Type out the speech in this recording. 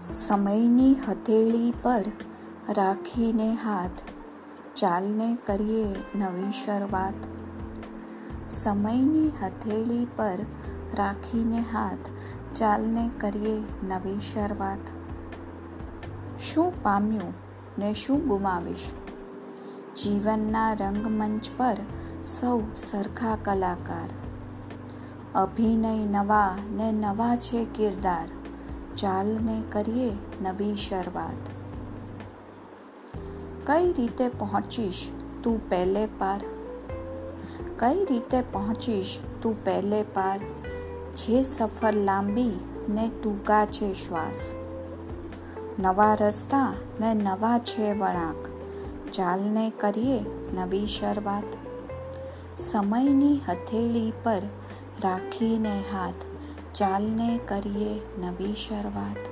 સમયની હથેળી પર રાખીને હાથ. ચાલને કરીએ નવી શરૂઆત. સમયની હથેળી પર રાખીને હાથ. ચાલને કરીએ નવી શરૂઆત. શું પામ્યું ને શું ગુમાવીશ? જીવનના રંગમંચ પર સૌ સરખા કલાકાર. અભિનય નવા ને નવા છે કિરદાર. ચાલને કરીએ નવી શરૂઆત. કઈ રીતે પહોંચીશ તું પહેલે પાર? કઈ રીતે પહોંચીશ તું પહેલે પાર? જે સફર લાંબી ને ટૂંકા છે શ્વાસ. નવા રસ્તા ને નવા છે વળાંક. ચાલને કરીએ નવી શરૂઆત. સમયની હથેળી પર રાખીને હાથ. ચાલને કરીએ નવી શરૂઆત.